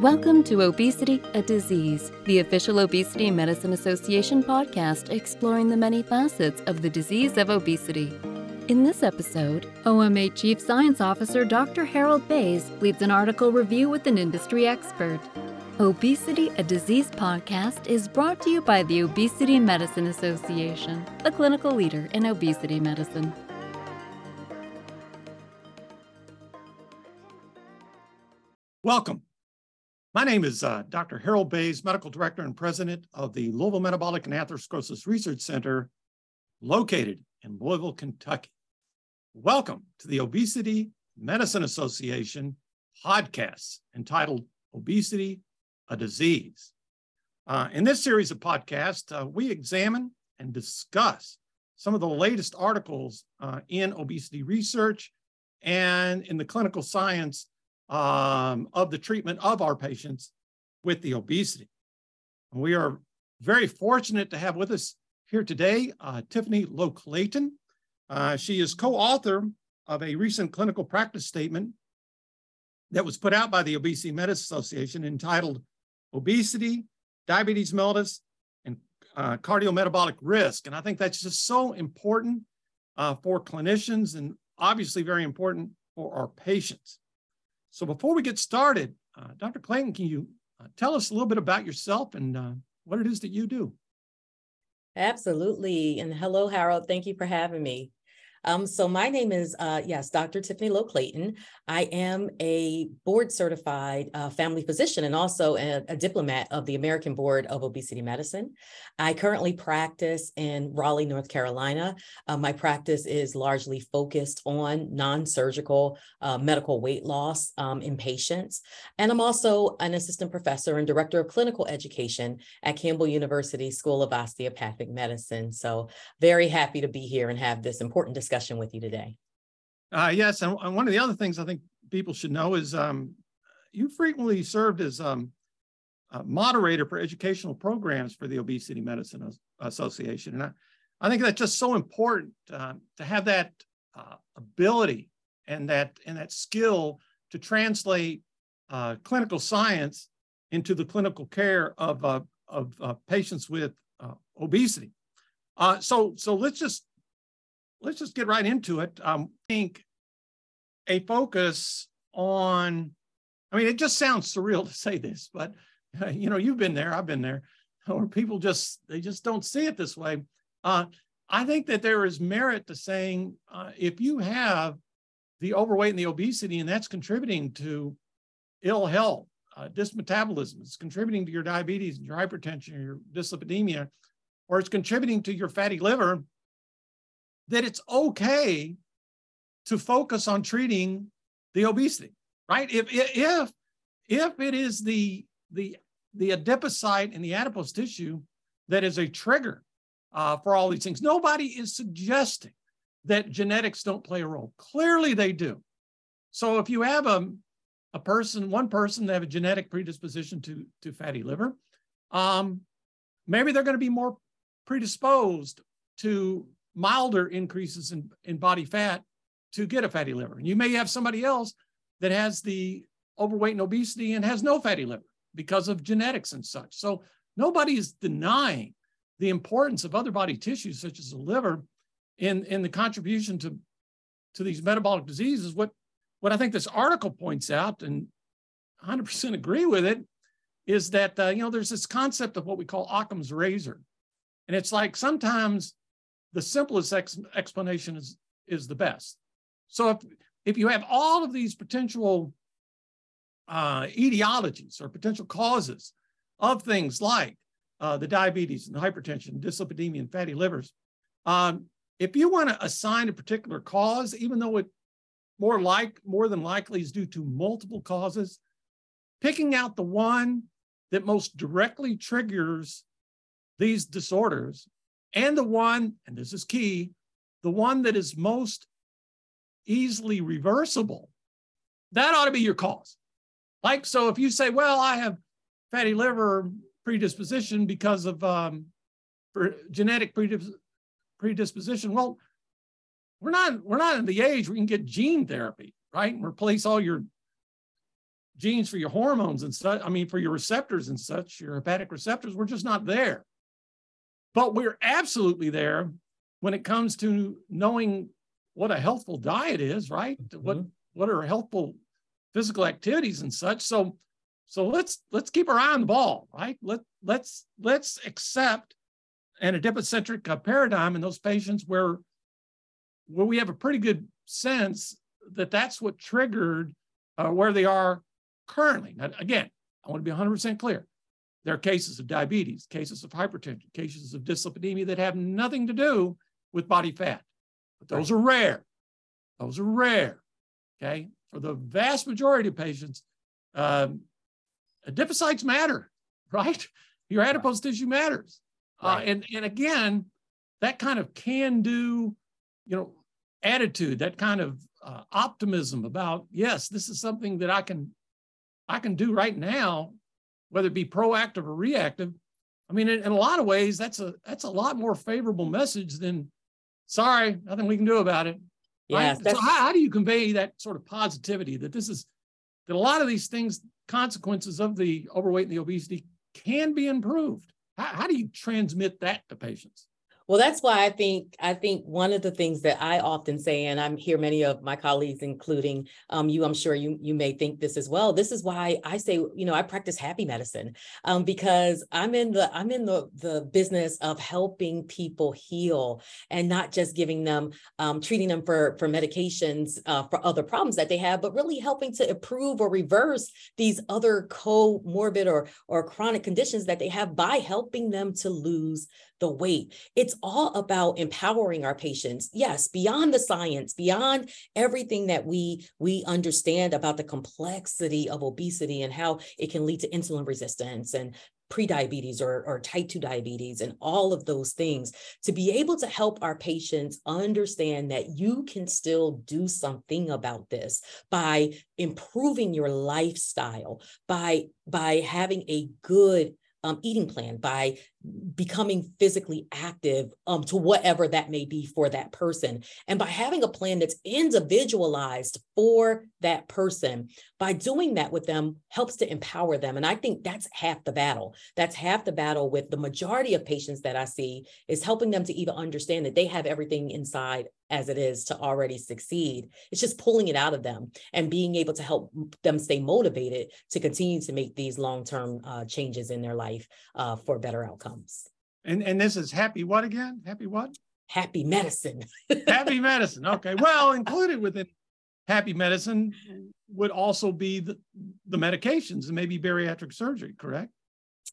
Welcome to Obesity, a Disease, the official Obesity Medicine Association podcast exploring the many facets of the disease of obesity. In this episode, OMA Chief Science Officer Dr. Harold Bays leads an article review with an industry expert. Obesity, a Disease podcast is brought to you by the Obesity Medicine Association, a clinical leader in obesity medicine. Welcome. My name is uh, Dr. Harold Bays, Medical Director and President of the Louisville Metabolic and Atherosclerosis Research Center, located in Louisville, Kentucky. Welcome to the Obesity Medicine Association podcast entitled Obesity, a Disease. Uh, in this series of podcasts, uh, we examine and discuss some of the latest articles uh, in obesity research and in the clinical science um, of the treatment of our patients with the obesity. And we are very fortunate to have with us here today uh, Tiffany Lowe Clayton. Uh, she is co author of a recent clinical practice statement that was put out by the Obesity Medicine Association entitled Obesity, Diabetes Mellitus, and uh, Cardiometabolic Risk. And I think that's just so important uh, for clinicians and obviously very important for our patients. So before we get started, uh, Dr. Clayton, can you uh, tell us a little bit about yourself and uh, what it is that you do? Absolutely. And hello, Harold. Thank you for having me. Um, so my name is, uh, yes, Dr. Tiffany Lowe Clayton. I am a board certified uh, family physician and also a, a, diplomat of the American Board of Obesity Medicine. I currently practice in Raleigh, North Carolina. Uh, my practice is largely focused on non-surgical uh, medical weight loss um, in patients. And I'm also an assistant professor and director of clinical education at Campbell University School of Osteopathic Medicine. So very happy to be here and have this important discussion discussion with you today. Uh, yes, and one of the other things I think people should know is um, you frequently served as um, moderator for educational programs for the Obesity Medicine Association, and I, I think that's just so important uh, to have that uh, ability and that and that skill to translate uh, clinical science into the clinical care of uh, of uh, patients with obesity. so so let's just let's just get right into it. Um, I think a focus on, I mean, it just sounds surreal to say this, but uh, you know, you've been there, I've been there, or people just, they just don't see it this way. Uh, I think that there is merit to saying uh, if you have the overweight and the obesity, and that's contributing to ill health, uh, dysmetabolism, it's contributing to your diabetes and your hypertension, your dyslipidemia, or it's contributing to your fatty liver, that it's okay to focus on treating the obesity, right? If if if it is the the the adipocyte and the adipose tissue that is a trigger uh, for all these things, nobody is suggesting that genetics don't play a role. Clearly, they do. So if you have a a person, one person that have a genetic predisposition to to fatty liver, um, maybe they're going to be more predisposed to milder increases in, in body fat to get a fatty liver. And you may have somebody else that has the overweight and obesity and has no fatty liver because of genetics and such. So nobody is denying the importance of other body tissues such as the liver in, in the contribution to, to these metabolic diseases. What, what I think this article points out, and 100% agree with it, is that, uh, you know, there's this concept of what we call Occam's razor. And it's like sometimes the simplest ex- explanation is, is the best. So if, if you have all of these potential uh, etiologies or potential causes of things like uh, the diabetes and the hypertension, dyslipidemia, and fatty livers, um, if you want to assign a particular cause, even though it more like more than likely is due to multiple causes, picking out the one that most directly triggers these disorders and the one, and this is key, the one that is most easily reversible, that ought to be your cause. Like, so if you say, well, I have fatty liver predisposition because of um, genetic predis- predisposition, well, we're not we're not in the age where you can get gene therapy, right, and replace all your genes for your hormones and such, I mean, for your receptors and such, your hepatic receptors, we're just not there. But we're absolutely there when it comes to knowing what a healthful diet is, right? Mm-hmm. What what are healthful physical activities and such. So so let's let's keep our eye on the ball, right? Let let's let's accept an adipocentric uh, paradigm in those patients where where we have a pretty good sense that that's what triggered uh, where they are currently. Now, again, I want to be 100% clear. There are cases of diabetes, cases of hypertension, cases of dyslipidemia that have nothing to do with body fat. But those are rare. Those are rare. Okay. For the vast majority of patients, um, adipocytes matter, right? Your adipose tissue matters. Uh, right. Uh, and, and again, that kind of can do, you know, attitude, that kind of uh, optimism about, yes, this is something that I can, I can do right now whether it be proactive or reactive. I mean, in, in, a lot of ways, that's a that's a lot more favorable message than sorry, nothing we can do about it. Right? So how, how do you convey that sort of positivity that this is that a lot of these things, consequences of the overweight and the obesity can be improved? How, how do you transmit that to patients? Well, that's why I think I think one of the things that I often say, and I'm here many of my colleagues, including um, you, I'm sure you you may think this as well. This is why I say, you know, I practice happy medicine um, because I'm in the I'm in the the business of helping people heal and not just giving them um, treating them for for medications uh, for other problems that they have, but really helping to improve or reverse these other comorbid or or chronic conditions that they have by helping them to lose the weight. It's all about empowering our patients. Yes, beyond the science, beyond everything that we we understand about the complexity of obesity and how it can lead to insulin resistance and prediabetes or, or type 2 diabetes and all of those things to be able to help our patients understand that you can still do something about this by improving your lifestyle by by having a good um, eating plan by becoming physically active um, to whatever that may be for that person. And by having a plan that's individualized for that person, by doing that with them helps to empower them. And I think that's half the battle. That's half the battle with the majority of patients that I see is helping them to even understand that they have everything inside as it is to already succeed. It's just pulling it out of them and being able to help them stay motivated to continue to make these long-term uh, changes in their life uh, for better outcomes. And and this is happy what again? Happy what? Happy medicine. happy medicine. Okay. Well, included within happy medicine would also be the, the medications and maybe bariatric surgery, correct?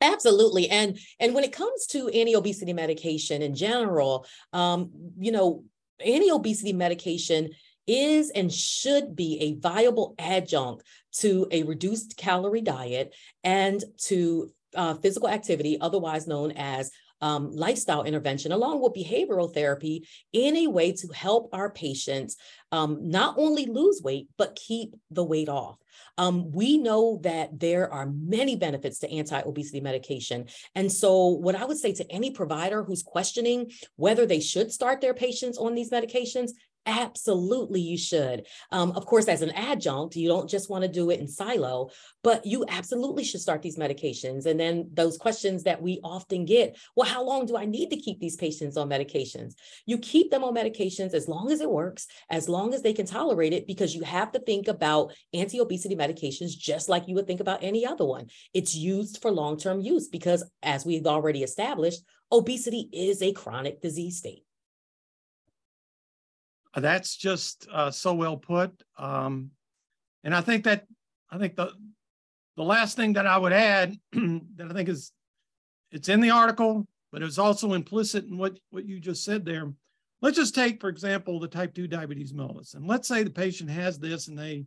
Absolutely. And and when it comes to anti-obesity medication in general, um, you know, anti-obesity medication is and should be a viable adjunct to a reduced calorie diet and to uh, physical activity, otherwise known as um, lifestyle intervention, along with behavioral therapy, in a way to help our patients um, not only lose weight, but keep the weight off. Um, we know that there are many benefits to anti obesity medication. And so, what I would say to any provider who's questioning whether they should start their patients on these medications Absolutely, you should. Um, of course, as an adjunct, you don't just want to do it in silo, but you absolutely should start these medications. And then those questions that we often get well, how long do I need to keep these patients on medications? You keep them on medications as long as it works, as long as they can tolerate it, because you have to think about anti obesity medications just like you would think about any other one. It's used for long term use because, as we've already established, obesity is a chronic disease state. That's just uh, so well put. Um, and I think that I think the the last thing that I would add that I think is it's in the article, but it's also implicit in what what you just said there. Let's just take, for example, the type 2 diabetes mellitus. And let's say the patient has this and they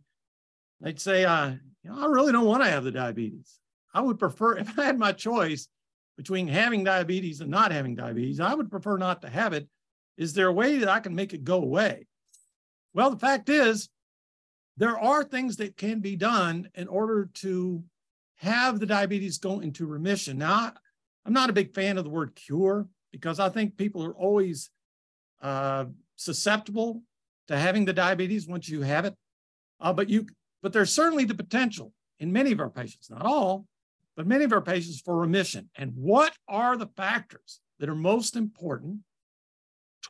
they'd say, uh, you know, I really don't want to have the diabetes. I would prefer if I had my choice between having diabetes and not having diabetes, I would prefer not to have it is there a way that I can make it go away? Well, the fact is, there are things that can be done in order to have the diabetes go into remission. Now, I'm not a big fan of the word cure because I think people are always uh, susceptible to having the diabetes once you have it. Uh, but you, but there's certainly the potential in many of our patients, not all, but many of our patients for remission. And what are the factors that are most important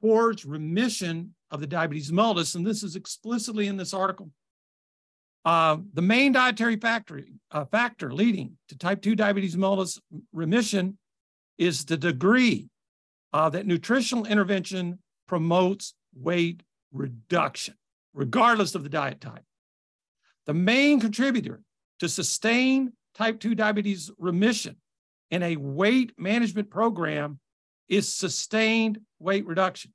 towards remission of the diabetes mellitus? And this is explicitly in this article. Uh, the main dietary factor, uh, factor leading to type 2 diabetes mellitus remission is the degree uh, that nutritional intervention promotes weight reduction, regardless of the diet type. The main contributor to sustain type 2 diabetes remission in a weight management program is sustained weight reduction.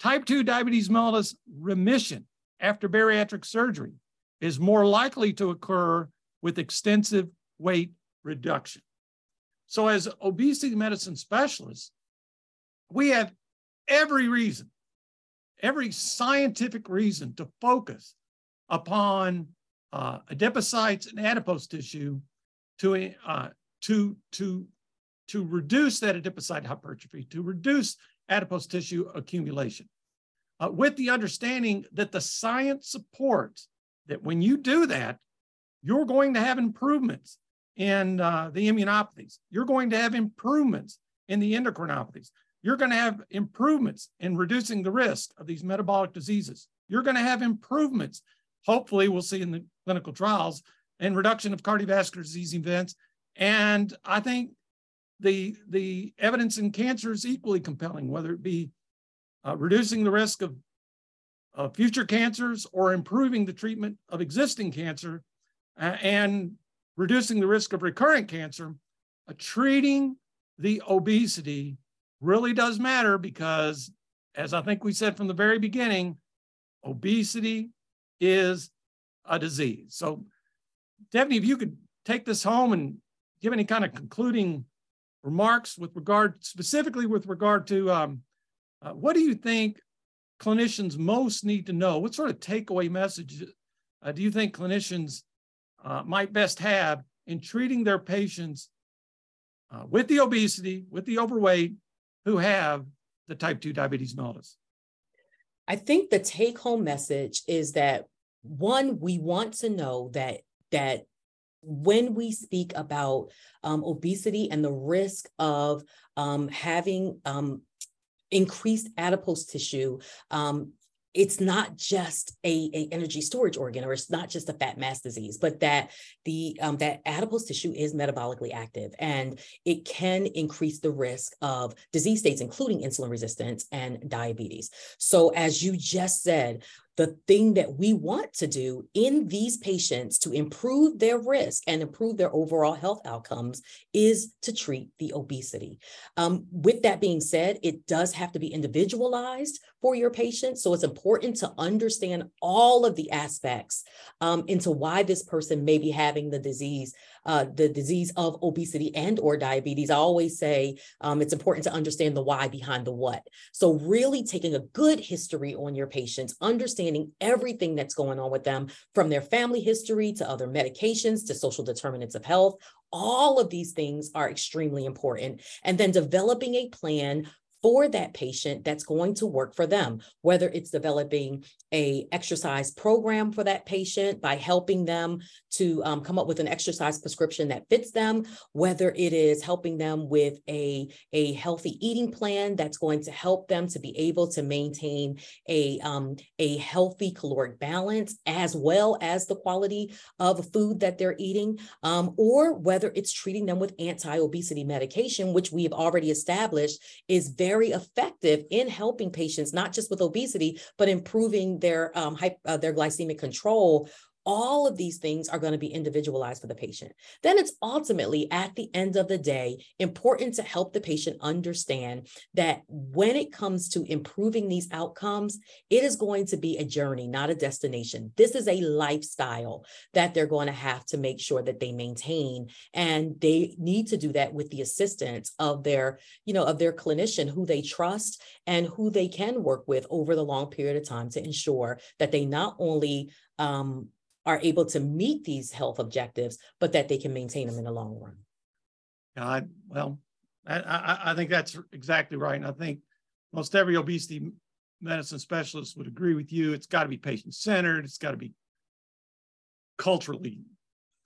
Type 2 diabetes mellitus remission after bariatric surgery is more likely to occur with extensive weight reduction. So, as obesity medicine specialists, we have every reason, every scientific reason to focus upon uh, adipocytes and adipose tissue to, uh, to, to, to reduce that adipocyte hypertrophy, to reduce adipose tissue accumulation, uh, with the understanding that the science supports that when you do that, you're going to have improvements in uh, the immunopathies. You're going to have improvements in the endocrinopathies. You're going to have improvements in reducing the risk of these metabolic diseases. You're going to have improvements, hopefully, we'll see in the clinical trials, in reduction of cardiovascular disease events. And I think the, the evidence in cancer is equally compelling, whether it be uh, reducing the risk of, of future cancers or improving the treatment of existing cancer uh, and reducing the risk of recurrent cancer. Uh, treating the obesity really does matter because, as I think we said from the very beginning, obesity is a disease. So, Tiffany, if you could take this home and give any kind of concluding remarks with regard, specifically with regard to um, uh, what do you think clinicians most need to know? What sort of takeaway message uh, do you think clinicians uh, might best have in treating their patients uh, with the obesity, with the overweight, who have the type 2 diabetes mellitus? I think the take home message is that one, we want to know that that when we speak about um, obesity and the risk of um, having um, increased adipose tissue, um, it's not just a, a, energy storage organ or it's not just a fat mass disease but that the um, that adipose tissue is metabolically active and it can increase the risk of disease states including insulin resistance and diabetes. So as you just said the thing that we want to do in these patients to improve their risk and improve their overall health outcomes is to treat the obesity. Um, with that being said, it does have to be individualized for your patient. So it's important to understand all of the aspects um, into why this person may be having the disease uh, the disease of obesity and or diabetes, I always say um, it's important to understand the why behind the what. So really taking a good history on your patients, understanding everything that's going on with them from their family history to other medications to social determinants of health, all of these things are extremely important. And then developing a plan for that patient that's going to work for them whether it's developing a exercise program for that patient by helping them to um, come up with an exercise prescription that fits them whether it is helping them with a, a healthy eating plan that's going to help them to be able to maintain a, um, a healthy caloric balance as well as the quality of food that they're eating um, or whether it's treating them with anti-obesity medication which we have already established is very very effective in helping patients, not just with obesity, but improving their um, uh, their glycemic control all of these things are going to be individualized for the patient. Then it's ultimately at the end of the day important to help the patient understand that when it comes to improving these outcomes, it is going to be a journey, not a destination. This is a lifestyle that they're going to have to make sure that they maintain and they need to do that with the assistance of their, you know, of their clinician who they trust and who they can work with over the long period of time to ensure that they not only um, are able to meet these health objectives, but that they can maintain them in the long run. I, well, I, I think that's exactly right. And I think most every obesity medicine specialist would agree with you. It's got to be patient centered. It's got to be culturally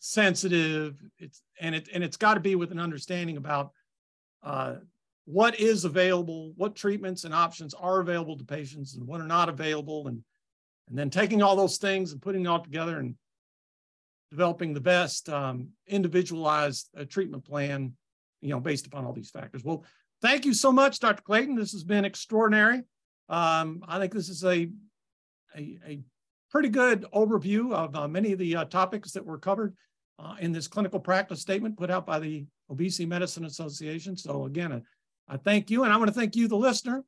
sensitive. It's and it and it's got to be with an understanding about uh, what is available, what treatments and options are available to patients, and what are not available, and and then taking all those things and putting it all together and developing the best um, individualized uh, treatment plan, you know, based upon all these factors. Well, thank you so much, Dr. Clayton. This has been extraordinary. Um, I think this is a, a, a pretty good overview of uh, many of the uh, topics that were covered uh, in this clinical practice statement put out by the Obesity Medicine Association. So again, I, I thank you, and I want to thank you, the listener.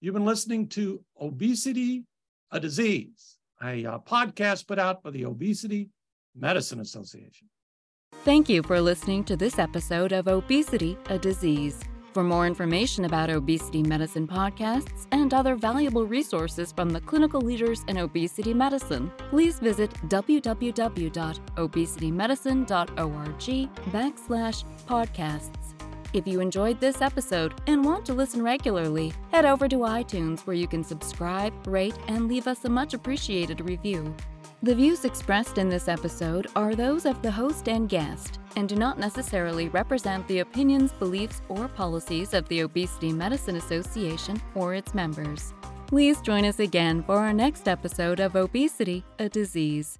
You've been listening to Obesity, a Disease, a uh, podcast put out by the Obesity Medicine Association. Thank you for listening to this episode of Obesity, a Disease. For more information about obesity medicine podcasts and other valuable resources from the clinical leaders in obesity medicine, please visit www.obesitymedicine.org backslash podcasts. If you enjoyed this episode and want to listen regularly, head over to iTunes where you can subscribe, rate, and leave us a much appreciated review. The views expressed in this episode are those of the host and guest and do not necessarily represent the opinions, beliefs, or policies of the Obesity Medicine Association or its members. Please join us again for our next episode of Obesity, a Disease.